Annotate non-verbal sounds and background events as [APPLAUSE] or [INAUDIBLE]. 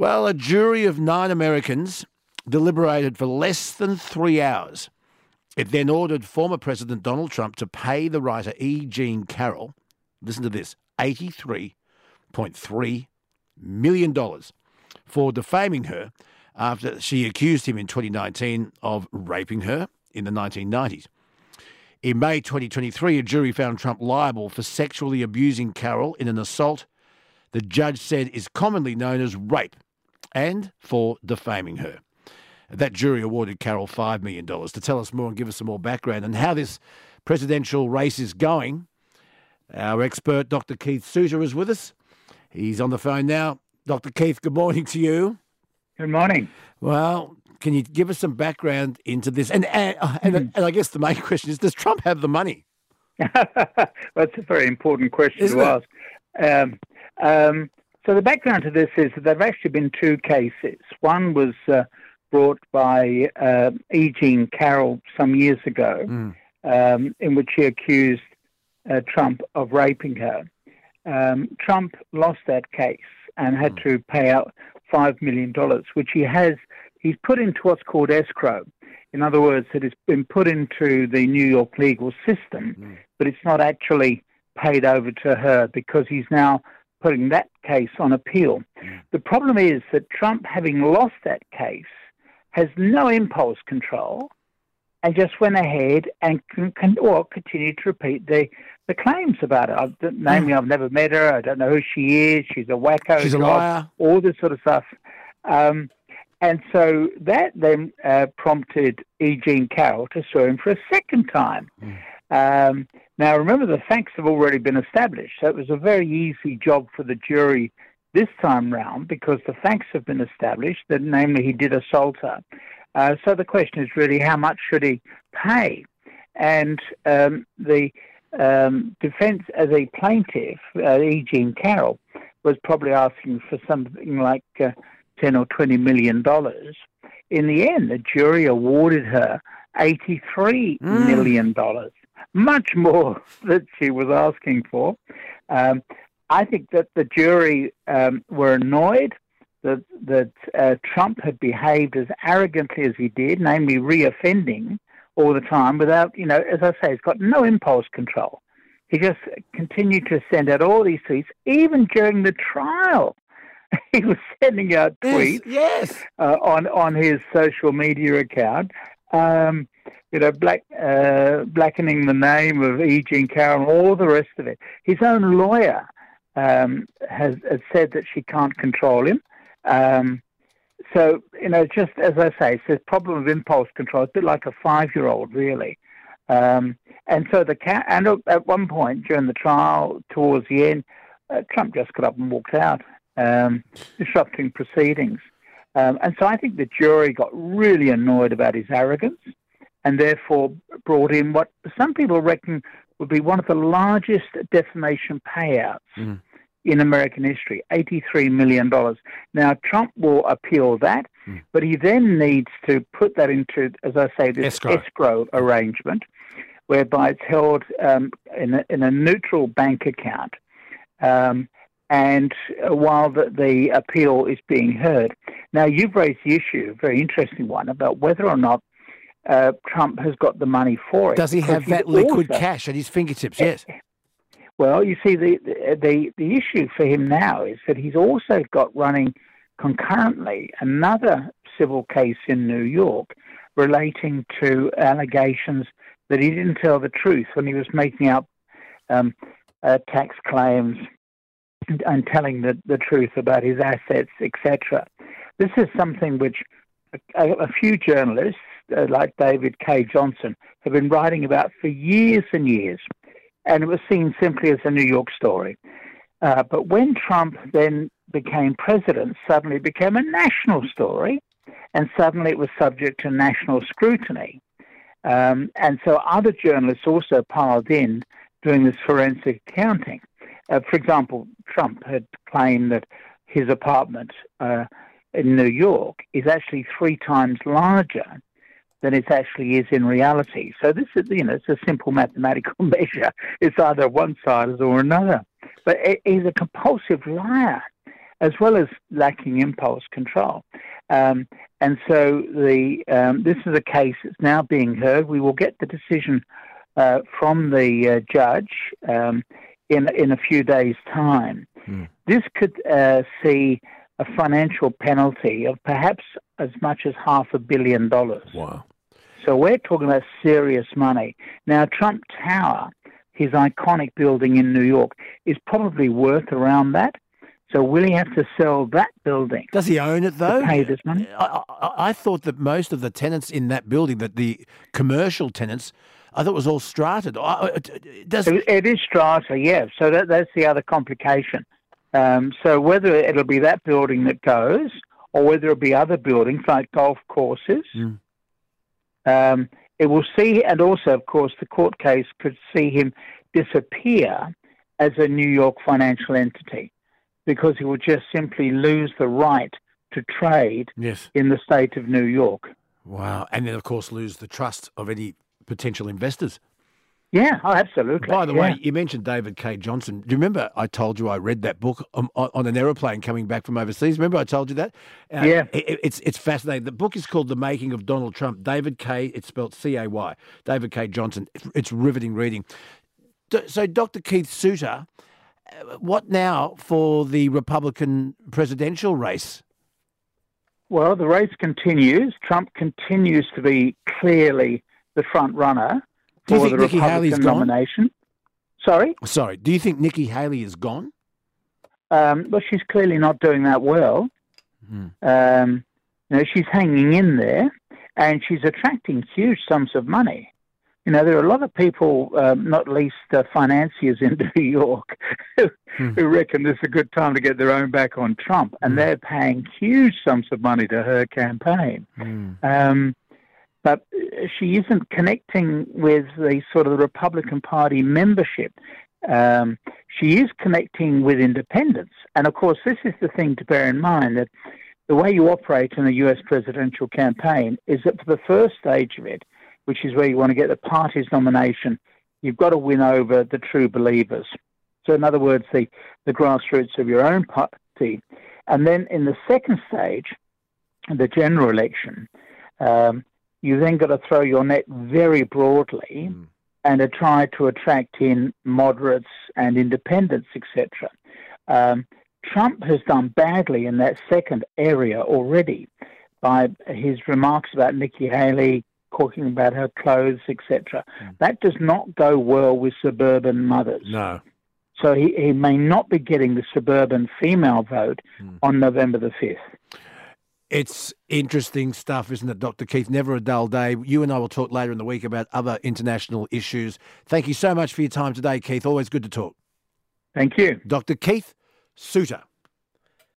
Well, a jury of nine Americans deliberated for less than three hours. It then ordered former President Donald Trump to pay the writer E. Jean Carroll, listen to this, $83.3 million for defaming her after she accused him in 2019 of raping her in the 1990s. In May 2023, a jury found Trump liable for sexually abusing Carroll in an assault the judge said is commonly known as rape and for defaming her. That jury awarded Carroll $5 million. To tell us more and give us some more background on how this presidential race is going, our expert, Dr. Keith Suter, is with us. He's on the phone now. Dr. Keith, good morning to you. Good morning. Well, can you give us some background into this? And and, and, mm. and I guess the main [LAUGHS] question is: Does Trump have the money? [LAUGHS] That's a very important question Isn't to it? ask. Um, um, so the background to this is that there have actually been two cases. One was uh, brought by uh, E. Jean Carroll some years ago, mm. um, in which he accused uh, Trump of raping her. Um, Trump lost that case and had mm. to pay out five million dollars, which he has. He's put into what's called escrow. In other words, it has been put into the New York legal system, mm. but it's not actually paid over to her because he's now putting that case on appeal. The problem is that Trump, having lost that case, has no impulse control and just went ahead and can, can or continued to repeat the, the claims about her. I've, namely, mm. I've never met her. I don't know who she is. She's a wacko. She's a liar. All this sort of stuff. Um, and so that then uh, prompted E. Jean Carroll to sue him for a second time. Mm. Um, now, remember, the facts have already been established, so it was a very easy job for the jury this time round because the facts have been established that, namely, he did assault her. Uh, so the question is really how much should he pay? And um, the um, defense as a plaintiff, uh, E. Jean Carroll, was probably asking for something like uh, 10 or 20 million dollars. In the end, the jury awarded her eighty-three mm. million dollars, much more [LAUGHS] that she was asking for. Um, I think that the jury um, were annoyed that that uh, Trump had behaved as arrogantly as he did, namely reoffending all the time without, you know, as I say, he's got no impulse control. He just continued to send out all these tweets, even during the trial. [LAUGHS] he was sending out tweets yes, yes. Uh, on on his social media account. Um, you know, black, uh, blackening the name of E. Jean Carroll, all the rest of it. His own lawyer um, has, has, said that she can't control him. Um, so, you know, just as I say, it's a problem of impulse control. It's a bit like a five-year-old, really. Um, and so the cat, and at one point during the trial, towards the end, uh, Trump just got up and walked out, um, disrupting proceedings. Um, and so I think the jury got really annoyed about his arrogance and therefore brought in what some people reckon would be one of the largest defamation payouts mm. in American history $83 million. Now, Trump will appeal that, mm. but he then needs to put that into, as I say, this escrow, escrow arrangement whereby it's held um, in, a, in, a, neutral bank account. Um, and while the, the, appeal is being heard. Now, you've raised the issue, a very interesting one, about whether or not uh, Trump has got the money for it. Does he have that liquid also, cash at his fingertips? Yes. Well, you see, the, the the issue for him now is that he's also got running concurrently another civil case in New York relating to allegations that he didn't tell the truth when he was making out um, uh, tax claims and, and telling the, the truth about his assets, etc. This is something which a, a few journalists uh, like David Cay Johnson, have been writing about for years and years, and it was seen simply as a New York story. Uh, but when Trump then became president, suddenly it became a national story, and suddenly it was subject to national scrutiny. Um, and so other journalists also piled in doing this forensic accounting. Uh, for example, Trump had claimed that his apartment uh, in New York is actually three times larger than it actually is in reality. So this is, you know, it's a simple mathematical [LAUGHS] measure. It's either one side or another. But he's a compulsive liar. as well as lacking impulse control. Um, and so the um, this is a case that's now being heard. We will get the decision uh, from the uh, judge um, in in a few days' time. Mm. This could uh, see a financial penalty of perhaps as much as half a billion dollars. Wow! So we're talking about serious money. Now, Trump Tower, his iconic building in New York, is probably worth around that. So will he have to sell that building? Does he own it though? pay this money? I, I, I, thought that most of the tenants in that building, that the commercial tenants, I thought it was all strated. Does... It, it is strata, yeah. So that, that's the other complication. Um, so whether it'll be that building that goes, or whether it'll be other buildings like golf courses, mm. um, it will see, and also, of course, the court case could see him disappear as a New York financial entity because he will just simply lose the right to trade yes. in the state of New York. Wow. And then, of course, lose the trust of any potential investors. Yeah, oh, absolutely. By the yeah. way, you mentioned David Cay Johnson. Do you remember I told you I read that book on, on an aeroplane coming back from overseas? Remember I told you that? Uh, yeah. It, it's it's fascinating. The book is called The Making of Donald Trump. David Cay it's spelled C A Y. David Cay Johnson. It's riveting reading. So, Dr. Keith Suter, uh, what now for the Republican presidential race? Well, the race continues. Trump continues to be clearly the front runner for the Nikki Republican Haley's nomination. Gone? Sorry? Sorry. Do you think Nikki Haley is gone? Um, well, she's clearly not doing that well. Hmm. Um, you know, she's hanging in there, and she's attracting huge sums of money. You know, there are a lot of people, um, not least uh, financiers in [LAUGHS] New York, who, hmm. who, reckon this is a good time to get their own back on Trump, and hmm. they're paying huge sums of money to her campaign. Hmm. Um, but she isn't connecting with the sort of the Republican Party membership. Um, she is connecting with independents. And of course, this is the thing to bear in mind that the way you operate in a US presidential campaign is that for the first stage of it, which is where you want to get the party's nomination, you've got to win over the true believers. So, in other words, the, the grassroots of your own party. And then in the second stage, the general election, um, you then got to throw your net very broadly mm. and to try to attract in moderates and independents, etc. Um, Trump has done badly in that second area already by his remarks about Nikki Haley, talking about her clothes, etc. Mm. That does not go well with suburban mothers. No. So he, he may not be getting the suburban female vote mm. on November the 5th. It's interesting stuff, isn't it, Dr. Keith? Never a dull day. You and I will talk later in the week about other international issues. Thank you so much for your time today, Keith. Always good to talk. Thank you. Dr. Keith Suter.